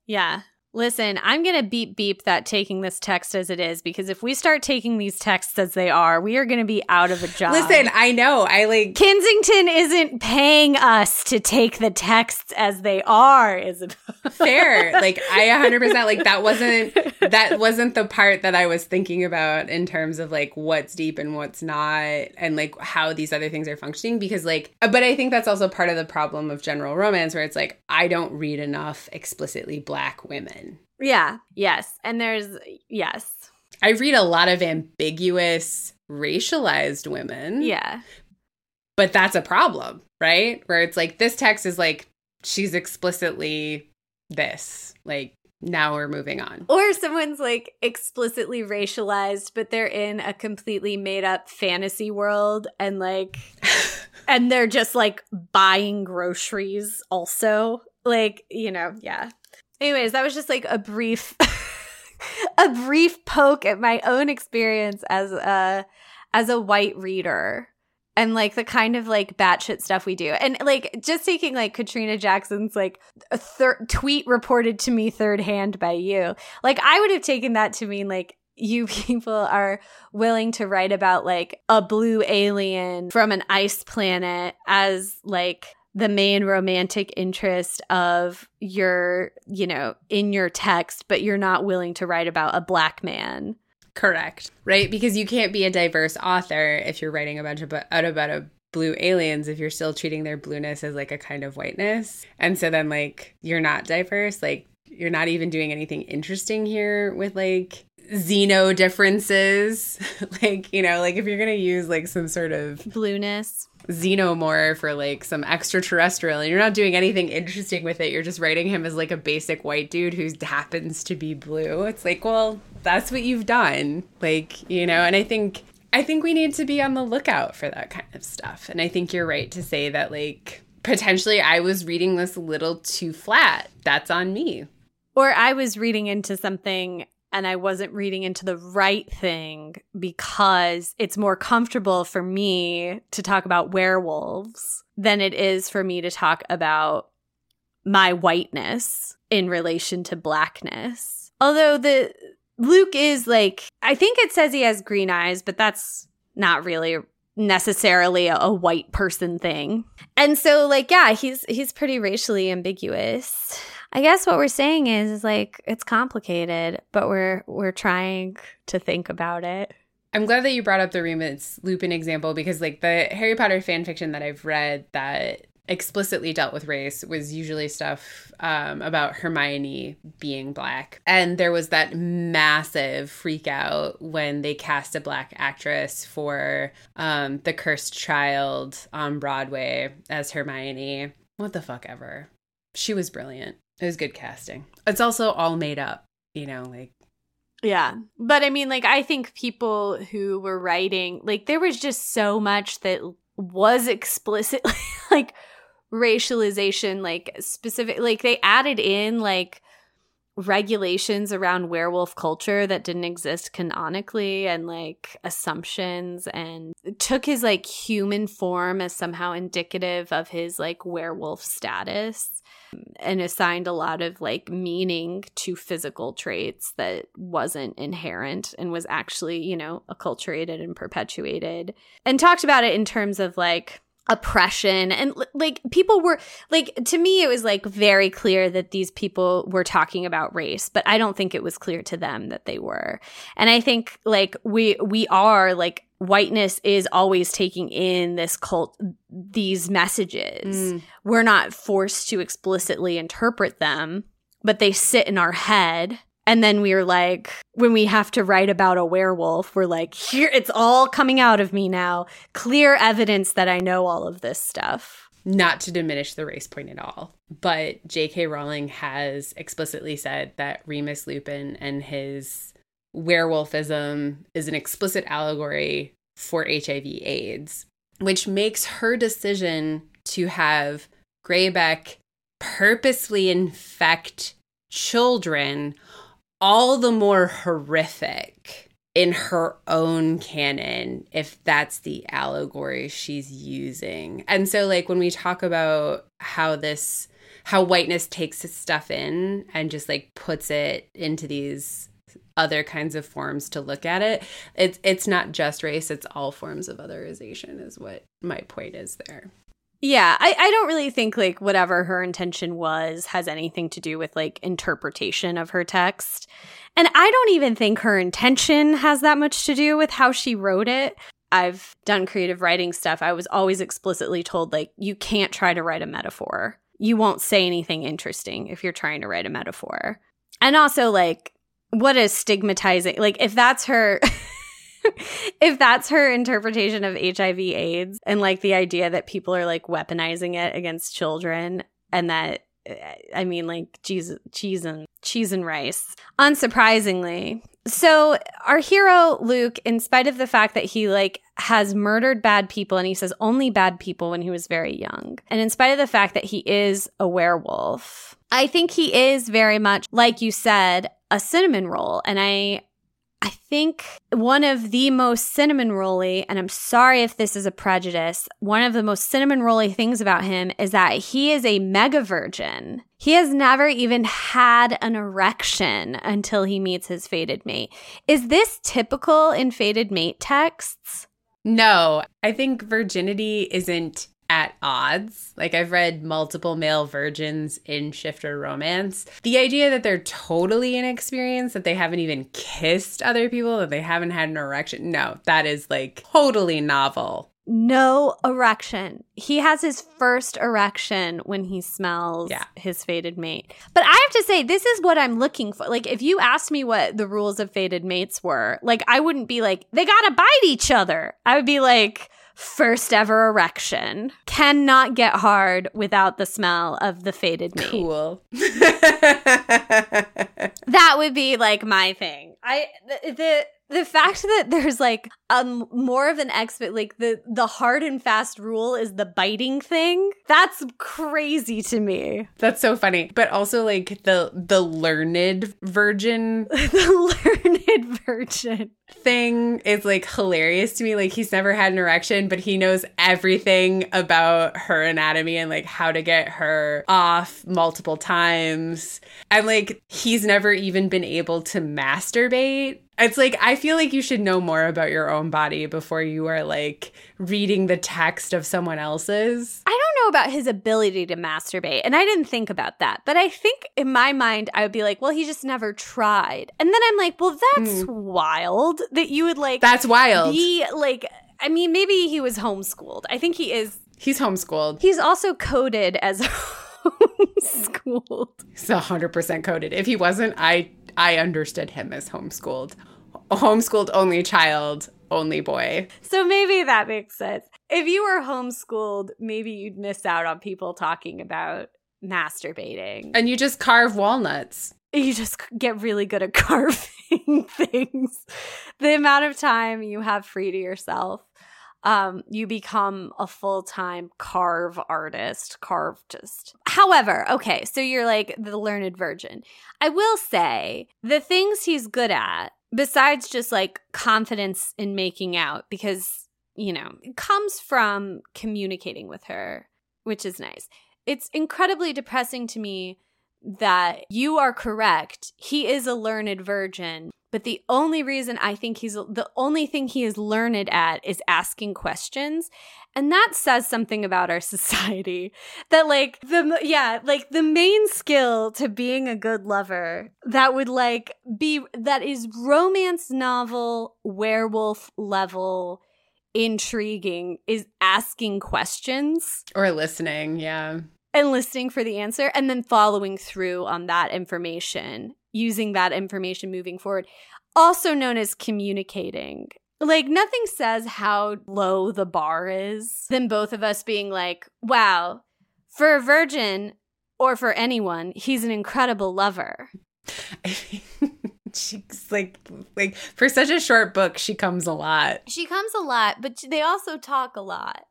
Yeah Listen, I'm going to beep beep that taking this text as it is because if we start taking these texts as they are, we are going to be out of a job. Listen, I know. I like Kensington isn't paying us to take the texts as they are, is it? Fair. Like I 100% like that wasn't that wasn't the part that I was thinking about in terms of like what's deep and what's not and like how these other things are functioning because like but I think that's also part of the problem of general romance where it's like I don't read enough explicitly black women yeah. Yes. And there's, yes. I read a lot of ambiguous, racialized women. Yeah. But that's a problem, right? Where it's like, this text is like, she's explicitly this. Like, now we're moving on. Or someone's like explicitly racialized, but they're in a completely made up fantasy world and like, and they're just like buying groceries also. Like, you know, yeah. Anyways, that was just like a brief a brief poke at my own experience as a as a white reader and like the kind of like batshit stuff we do. And like just taking like Katrina Jackson's like a thir- tweet reported to me third hand by you. Like I would have taken that to mean like you people are willing to write about like a blue alien from an ice planet as like the main romantic interest of your, you know, in your text, but you're not willing to write about a black man. Correct. Right? Because you can't be a diverse author if you're writing about about, about a blue aliens if you're still treating their blueness as like a kind of whiteness. And so then like you're not diverse, like you're not even doing anything interesting here with like xeno differences. like, you know, like if you're going to use like some sort of blueness xenomorph for like some extraterrestrial and you're not doing anything interesting with it you're just writing him as like a basic white dude who happens to be blue it's like well that's what you've done. Like, you know, and I think I think we need to be on the lookout for that kind of stuff. And I think you're right to say that like potentially I was reading this a little too flat. That's on me. Or I was reading into something and I wasn't reading into the right thing because it's more comfortable for me to talk about werewolves than it is for me to talk about my whiteness in relation to blackness. Although the Luke is like, I think it says he has green eyes, but that's not really necessarily a, a white person thing. And so like yeah, he's he's pretty racially ambiguous. I guess what we're saying is, is like it's complicated, but we're we're trying to think about it. I'm glad that you brought up the Remus Lupin example because like the Harry Potter fan fiction that I've read that explicitly dealt with race was usually stuff um, about Hermione being black. And there was that massive freak out when they cast a black actress for um, The Cursed Child on Broadway as Hermione. What the fuck ever. She was brilliant. It was good casting. It's also all made up, you know, like yeah. But I mean, like, I think people who were writing, like, there was just so much that was explicitly, like, racialization, like, specific, like, they added in, like, regulations around werewolf culture that didn't exist canonically and like assumptions and took his like human form as somehow indicative of his like werewolf status and assigned a lot of like meaning to physical traits that wasn't inherent and was actually, you know, acculturated and perpetuated. And talked about it in terms of like oppression. And like people were like to me it was like very clear that these people were talking about race but i don't think it was clear to them that they were. And i think like we we are like whiteness is always taking in this cult these messages. Mm. we're not forced to explicitly interpret them but they sit in our head and then we are like, when we have to write about a werewolf, we're like, here, it's all coming out of me now. Clear evidence that I know all of this stuff. Not to diminish the race point at all, but J.K. Rowling has explicitly said that Remus Lupin and his werewolfism is an explicit allegory for HIV/AIDS, which makes her decision to have Greyback purposely infect children all the more horrific in her own canon if that's the allegory she's using. And so like when we talk about how this how whiteness takes its stuff in and just like puts it into these other kinds of forms to look at it. It's it's not just race, it's all forms of otherization is what my point is there. Yeah, I, I don't really think like whatever her intention was has anything to do with like interpretation of her text. And I don't even think her intention has that much to do with how she wrote it. I've done creative writing stuff. I was always explicitly told like you can't try to write a metaphor. You won't say anything interesting if you're trying to write a metaphor. And also like what is stigmatizing like if that's her if that's her interpretation of HIV AIDS and like the idea that people are like weaponizing it against children and that I mean like cheese cheese and cheese and rice. Unsurprisingly. So our hero Luke in spite of the fact that he like has murdered bad people and he says only bad people when he was very young. And in spite of the fact that he is a werewolf, I think he is very much like you said a cinnamon roll and I I think one of the most cinnamon rolly, and I'm sorry if this is a prejudice, one of the most cinnamon rolly things about him is that he is a mega virgin. He has never even had an erection until he meets his fated mate. Is this typical in fated mate texts? No, I think virginity isn't odds. Like I've read multiple male virgins in shifter romance. The idea that they're totally inexperienced, that they haven't even kissed other people, that they haven't had an erection. No, that is like totally novel. No erection. He has his first erection when he smells yeah. his fated mate. But I have to say, this is what I'm looking for. Like, if you asked me what the rules of fated mates were, like, I wouldn't be like, they gotta bite each other. I would be like, first ever erection cannot get hard without the smell of the fated meat. Cool. that would be like my thing. I the, the the fact that there's like um more of an expert like the the hard and fast rule is the biting thing that's crazy to me That's so funny. But also like the the learned virgin the learned virgin thing is like hilarious to me. Like he's never had an erection, but he knows everything about her anatomy and like how to get her off multiple times. And like he's never even been able to masturbate. It's like I feel like you should know more about your own body before you are like reading the text of someone else's. I don't know about his ability to masturbate, and I didn't think about that. But I think in my mind, I would be like, well, he just never tried. And then I'm like, well, that's hmm. wild that you would like That's wild. be like, I mean, maybe he was homeschooled. I think he is. He's homeschooled. He's also coded as homeschooled. He's 100% coded. If he wasn't, I I understood him as homeschooled. A homeschooled only child, only boy. So maybe that makes sense. If you were homeschooled, maybe you'd miss out on people talking about masturbating. And you just carve walnuts. you just get really good at carving things. The amount of time you have free to yourself, um, you become a full time carve artist, carve just. However, okay, so you're like the learned virgin. I will say the things he's good at, besides just like confidence in making out, because, you know, it comes from communicating with her, which is nice. It's incredibly depressing to me that you are correct. He is a learned virgin, but the only reason I think he's the only thing he is learned at is asking questions. And that says something about our society that, like, the, yeah, like the main skill to being a good lover that would, like, be, that is romance novel, werewolf level intriguing is asking questions Or listening, yeah. and listening for the answer and then following through on that information, using that information moving forward, also known as communicating. Like, nothing says how low the bar is than both of us being like, wow, for a virgin or for anyone, he's an incredible lover. She's like like for such a short book, she comes a lot. She comes a lot, but they also talk a lot.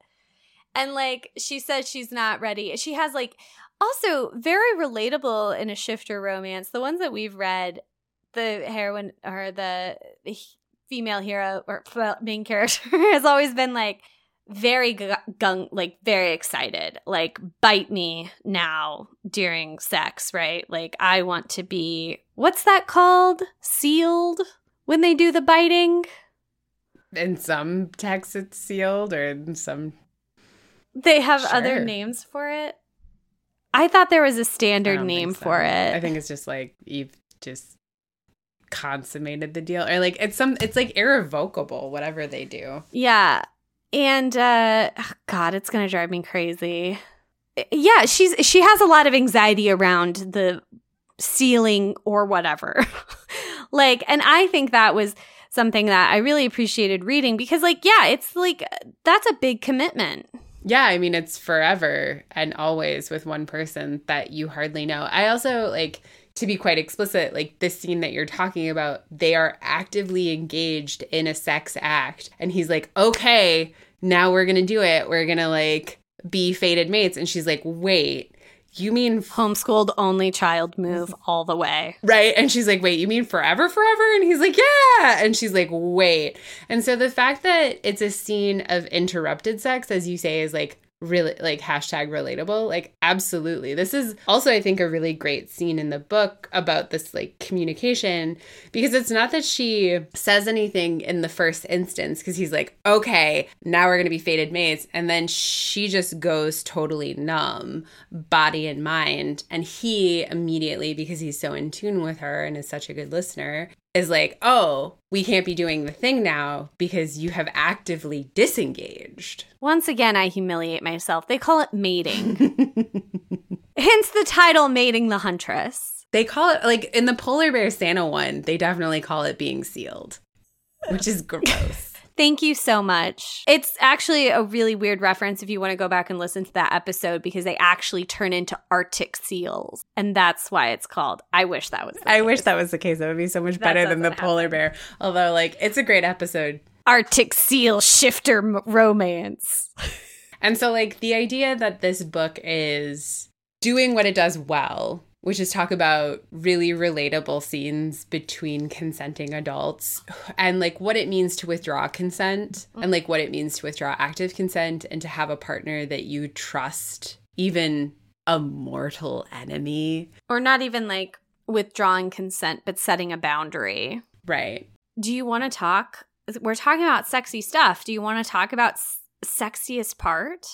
And like she says she's not ready. She has like also very relatable in a shifter romance. The ones that we've read, the heroine or the female hero or main character has always been like very gung like very excited like bite me now during sex right like i want to be what's that called sealed when they do the biting In some texts it's sealed or in some they have Sure. other names for it i thought there was a standard name so. for it I think it's just like you've just consummated the deal. Or like it's some it's like irrevocable, whatever they do. Yeah. And uh god, it's going to drive me crazy. Yeah, she's she has a lot of anxiety around the sealing or whatever. like and I think that was something that I really appreciated reading because like yeah, it's like that's a big commitment. Yeah, I mean it's forever and always with one person that you hardly know. I also like to be quite explicit, like this scene that you're talking about, they are actively engaged in a sex act. And he's like, okay, now we're going to do it. We're going to like be fated mates. And she's like, wait, you mean Homeschooled only child move all the way. Right. And she's like, wait, you mean forever, forever? And he's like, yeah. And she's like, wait. And so the fact that it's a scene of interrupted sex, as you say, is like really like hashtag relatable. Like, absolutely. This is also, I think, a really great scene in the book about this like communication because it's not that she says anything in the first instance because he's like, okay, now we're going to be fated mates. And then she just goes totally numb, body and mind. And he immediately, because he's so in tune with her and is such a good listener, is like, oh, we can't be doing the thing now because you have actively disengaged. Once again, I humiliate myself. They call it mating. Hence the title Mating the Huntress. They call it, like in the Polar Bear Santa one, they definitely call it being sealed, which is gross. Thank you so much. It's actually a really weird reference if you want to go back and listen to that episode because they actually turn into Arctic seals. And that's why it's called. I wish that was I case. wish that was the case. That would be so much better than the happen. polar bear. Although, like, it's a great episode. Arctic seal shifter m- romance. and so, like, the idea that this book is doing what it does well which is talk about really relatable scenes between consenting adults and like what it means to withdraw consent and like what it means to withdraw active consent and to have a partner that you trust even a mortal enemy. Or not even like withdrawing consent but setting a boundary. Right. Do you want to talk we're talking about sexy stuff. Do you want to talk about s- sexiest part?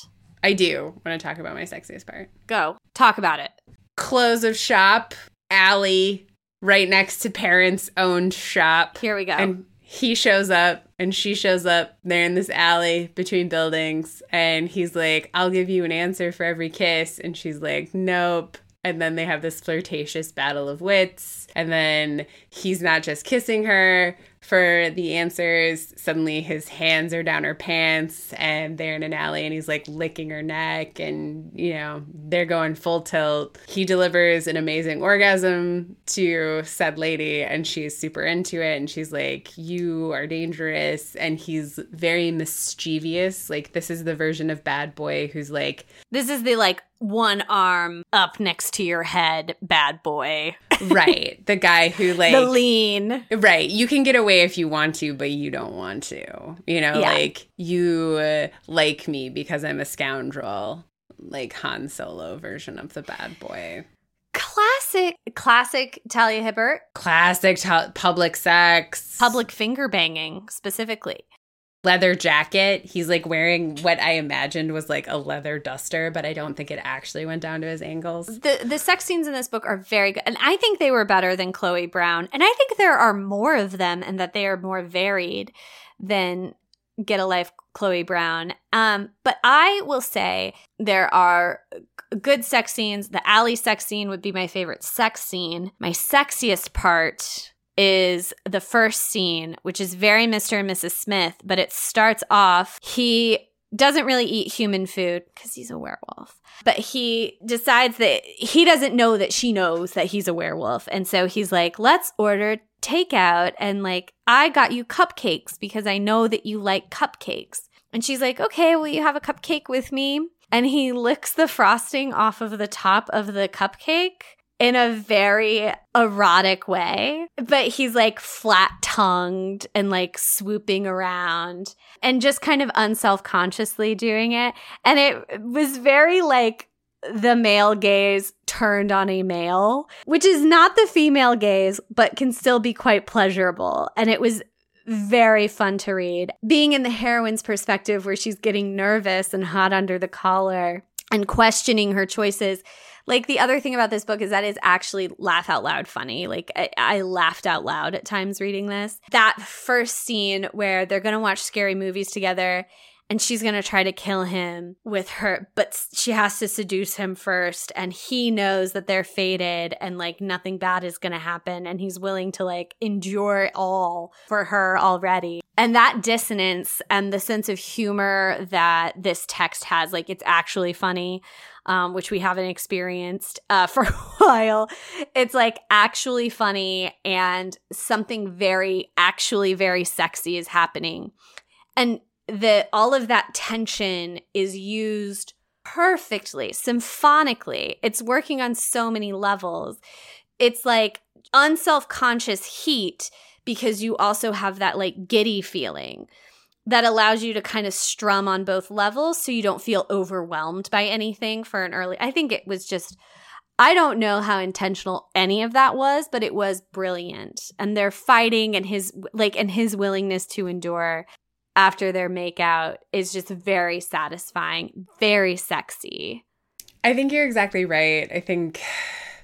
I do want to talk about my sexiest part. Go. Talk about it close of shop alley right next to parents owned shop. Here we go. And he shows up and she shows up. They're in this alley between buildings. And he's like, I'll give you an answer for every kiss. And she's like, Nope. And then they have this flirtatious battle of wits. And then he's not just kissing her, for the answers. Suddenly his hands are down her pants and they're in an alley and he's like licking her neck and, you know, they're going full tilt. He delivers an amazing orgasm to said lady and she's super into it and she's like, You are dangerous. And he's very mischievous. Like, this is the version of Bad Boy who's like, This is the like one arm up next to your head bad boy. right. The guy who like the lean. Right. You can get away if you want to, but you don't want to. You know, yeah. like you uh, like me because I'm a scoundrel. Like Han Solo version of the bad boy. Classic, classic Talia Hibbert. Classic t- public sex. Public finger banging, specifically leather jacket. He's like wearing what I imagined was like a leather duster, but I don't think it actually went down to his ankles. The the sex scenes in this book are very good. And I think they were better than Chloe Brown. And I think there are more of them and that they are more varied than Get a Life Chloe Brown. Um, but I will say there are good sex scenes. The alley sex scene would be my favorite sex scene. My sexiest part is the first scene, which is very Mr. and Mrs. Smith, but it starts off, he doesn't really eat human food because he's a werewolf. But he decides that he doesn't know that she knows that he's a werewolf. And so he's like, let's order takeout. And like, I got you cupcakes because I know that you like cupcakes. And she's like, okay, will you have a cupcake with me? And he licks the frosting off of the top of the cupcake in a very erotic way, but he's like flat tongued and like swooping around and just kind of unself consciously doing it. And it was very like the male gaze turned on a male, which is not the female gaze, but can still be quite pleasurable. And it was very fun to read. Being in the heroine's perspective, where she's getting nervous and hot under the collar and questioning her choices like the other thing about this book is that it's actually laugh out loud funny. Like I, I laughed out loud at times reading this. That first scene where they're going to watch scary movies together and she's going to try to kill him with her but she has to seduce him first and he knows that they're fated and like nothing bad is going to happen and he's willing to like endure all for her already and that dissonance and the sense of humor that this text has like it's actually funny um, which we haven't experienced uh, for a while. It's like actually funny and something very, actually very sexy is happening. And the all of that tension is used perfectly, symphonically. It's working on so many levels. It's like unself conscious heat because you also have that like giddy feeling that allows you to kind of strum on both levels so you don't feel overwhelmed by anything for an early. I think it was just I don't know how intentional any of that was, but it was brilliant. And they're fighting and his like and his willingness to endure after their makeout is just very satisfying, very sexy. I think you're exactly right. I think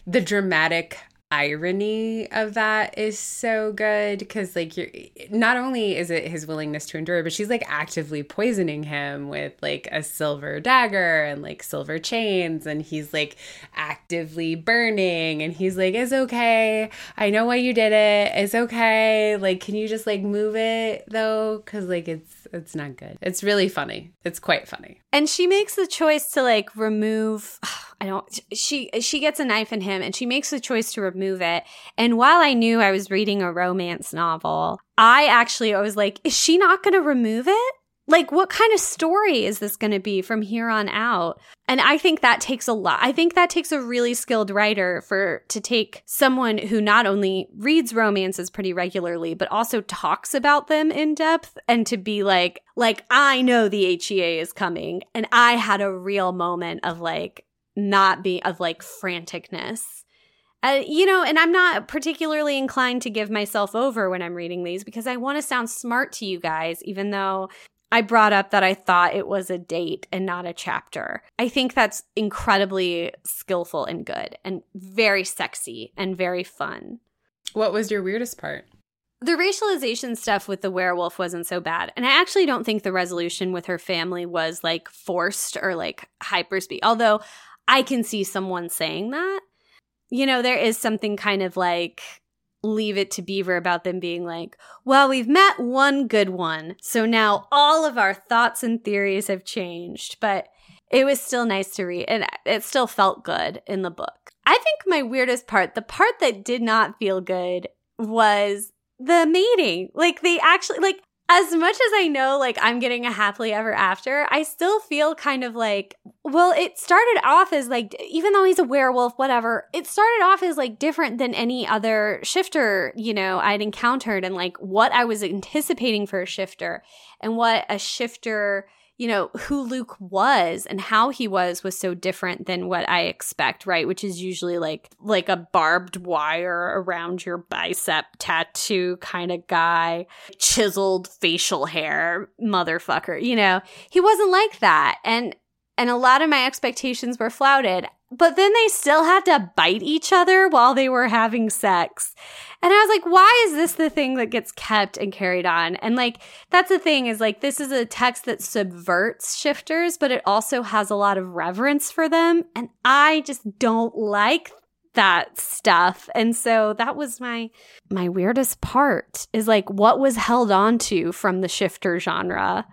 the dramatic irony of that is so good because like you're not only is it his willingness to endure but she's like actively poisoning him with like a silver dagger and like silver chains and he's like actively burning and he's like it's okay. I know why you did it. It's okay. Like can you just like move it though? Because like it's it's not good it's really funny it's quite funny and she makes the choice to like remove I don't she she gets a knife in him and she makes the choice to remove it. And while I knew I was reading a romance novel, I actually I was like, is she not going to remove it? Like what kind of story is this going to be from here on out? And I think that takes a lot. I think that takes a really skilled writer for to take someone who not only reads romances pretty regularly but also talks about them in depth and to be like like I know the HEA is coming and I had a real moment of like not be of like franticness. Uh, you know, and I'm not particularly inclined to give myself over when I'm reading these because I want to sound smart to you guys, even though I brought up that I thought it was a date and not a chapter. I think that's incredibly skillful and good and very sexy and very fun. What was your weirdest part? The racialization stuff with the werewolf wasn't so bad. And I actually don't think the resolution with her family was like forced or like hyperspeed. Although I can see someone saying that. You know, there is something kind of like leave it to Beaver about them being like, well, we've met one good one. So now all of our thoughts and theories have changed. But it was still nice to read and it still felt good in the book. I think my weirdest part, the part that did not feel good was the mating. Like they actually like as much as I know, like, I'm getting a happily ever after, I still feel kind of like, well, it started off as like, even though he's a werewolf, whatever, it started off as like different than any other shifter, you know, I'd encountered and like what I was anticipating for a shifter and what a shifter you know, who Luke was and how he was was so different than what I expect, right? Which is usually like like a barbed wire around your bicep tattoo kind of guy, chiseled facial hair, motherfucker, you know. He wasn't like that. And and a lot of my expectations were flouted. But then they still had to bite each other while they were having sex. And I was like, why is this the thing that gets kept and carried on? And like, that's the thing is like, this is a text that subverts shifters, but it also has a lot of reverence for them. And I just don't like that stuff. And so that was my my weirdest part is like what was held on to from the shifter genre.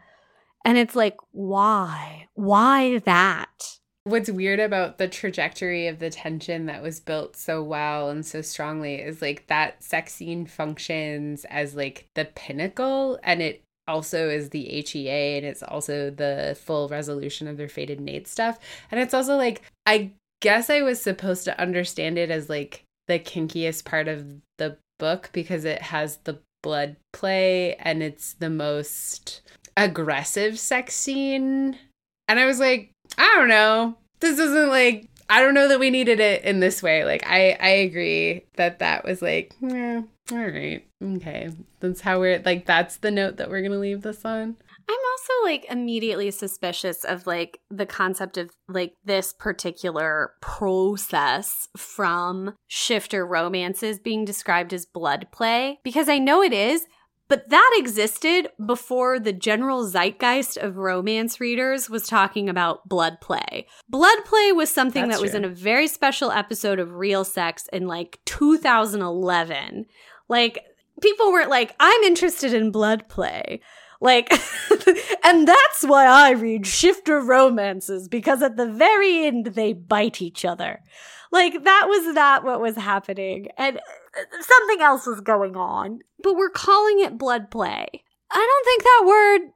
And it's like, why? Why that? What's weird about the trajectory of the tension that was built so well and so strongly is like that sex scene functions as like the pinnacle and it also is the HEA and it's also the full resolution of their fated mate stuff. And it's also like I guess I was supposed to understand it as like the kinkiest part of the book because it has the blood play and it's the most aggressive sex scene. And I was like, I don't know. This isn't like I don't know that we needed it in this way. Like I I agree that that was like, yeah, all right, okay. That's how we're like. That's the note that we're gonna leave this on. I'm also like immediately suspicious of like the concept of like this particular process from shifter romances being described as blood play because I know it is, but that existed before the general zeitgeist of romance readers was talking about blood play. Blood play was something That's that was true. in a very special episode of Real Sex in like 2011. Like, people weren't like, I'm interested in blood play. Like, and that's why I read shifter romances because at the very end they bite each other. Like, that was not what was happening. And something else is going on, but we're calling it blood play. I don't think that word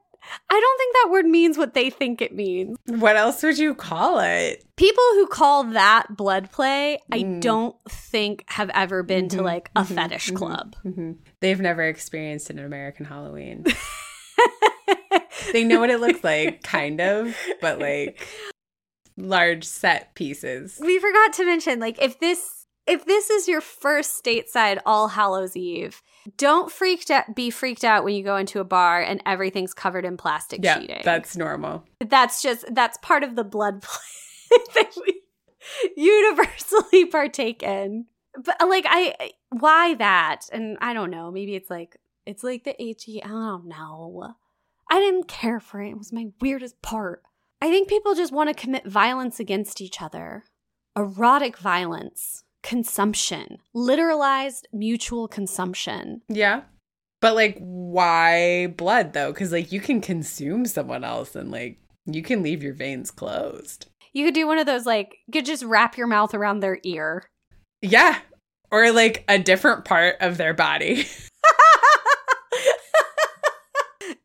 I don't think that word means what they think it means. What else would you call it? People who call that blood play, mm. I don't think have ever been mm-hmm, to like a mm-hmm, fetish mm-hmm, club. Mm-hmm. They've never experienced an American Halloween. they know what it looks like, kind of, but like large set pieces. We forgot to mention like if this if this is your first stateside All Hallows Eve, don't freaked out, be freaked out when you go into a bar and everything's covered in plastic yeah, sheeting. That's normal. That's just that's part of the blood play that we universally partake in. but uh, like I why that? And I don't know. Maybe it's like it's like the HE. I don't know. I didn't care for it. It was my weirdest part. I think people just want to commit violence against each other. Erotic violence, consumption, literalized mutual consumption. Yeah. But like why blood though? Cuz like you can consume someone else and like you can leave your veins closed. You could do one of those like you could just wrap your mouth around their ear. Yeah. Or like a different part of their body.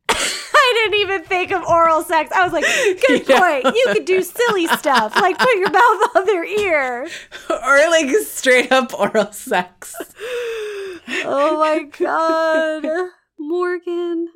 I didn't even think of oral sex. I was like, good yeah. point. You could do silly stuff, like put your mouth on their ear. Or like straight up oral sex. Oh my God. Morgan.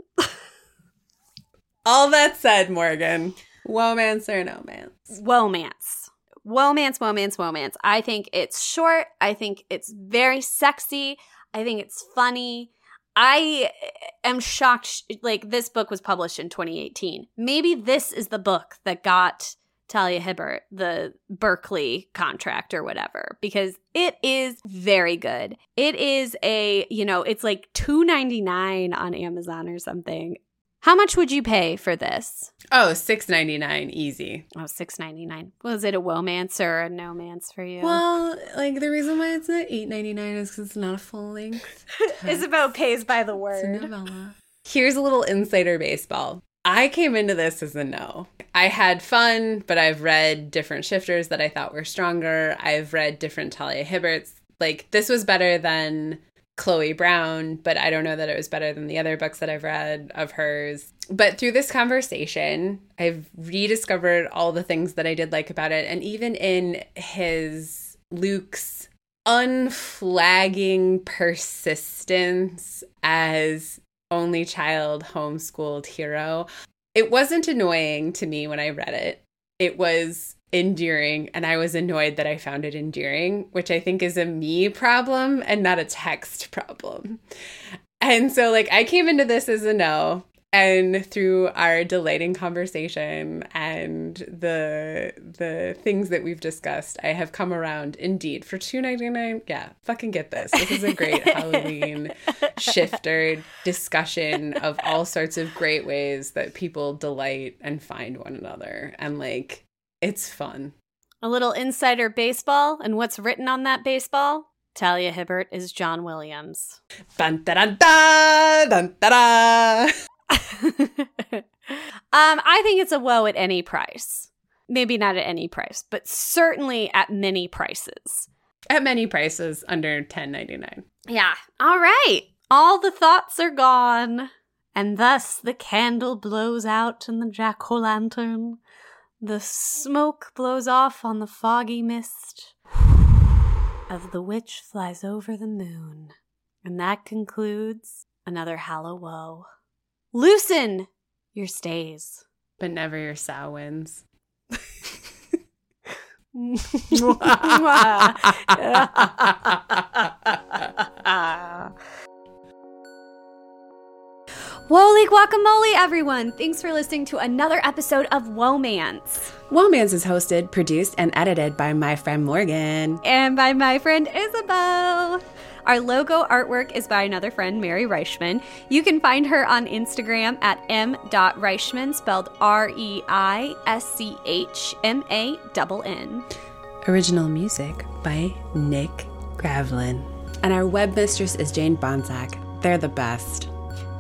All that said, Morgan, Whoamance or no mance? Whoamance. Whoamance, Whoamance, Whoamance. I think it's short. I think it's very sexy. I think it's funny. I eh, am shocked. Like, this book was published in 2018. Maybe this is the book that got Talia Hibbert the Berkeley contract or whatever because it is very good. It is a, you know, it's like 2.99 on Amazon or something. How much would you pay for this? Oh, six ninety nine, easy. Oh, six ninety nine. Was it a Whoamance or a no mance for you? Well, like the reason why it's not eight ninety nine is because it's not a full length. Isabeau pays by the word. Novella. Here's a little insider baseball. I came into this as a no. I had fun, but I've read different shifters that I thought were stronger. I've read different Talia Hibberts. Like this was better than Chloe Brown, but I don't know that it was better than the other books that I've read of hers. But through this conversation, I've rediscovered all the things that I did like about it. And even in his Luke's unflagging persistence as only child homeschooled hero, it wasn't annoying to me when I read it. It was endearing and I was annoyed that I found it endearing, which I think is a me problem and not a text problem. And so like I came into this as a no and through our delighting conversation and the the things that we've discussed, I have come around indeed for 2.99. Yeah, fucking get this. This is a great Halloween shifter discussion of all sorts of great ways that people delight and find one another and like it's fun. A little insider baseball, and what's written on that baseball? Talia Hibbert is John Williams. Dun, da, dun, da, dun, da, um, I think it's a woe at any price. Maybe not at any price, but certainly at many prices. At many prices under ten ninety nine. Yeah. All right. All the thoughts are gone. And thus the candle blows out in the jack o' lantern the smoke blows off on the foggy mist as the witch flies over the moon. And that concludes another Hallow Woe. Loosen your stays. But never your sow wins. Holy guacamole, everyone! Thanks for listening to another episode of Whoamance. Whoamance is hosted, produced, and edited by my friend Morgan. And by my friend Isabeau. Our logo artwork is by another friend, Mary Reischmann. You can find her on Instagram at m.reischmann, spelled R E I S C H M A N N. Original music by Nick Gravlin. And our web mistress is Jane Bonsack. They're the best.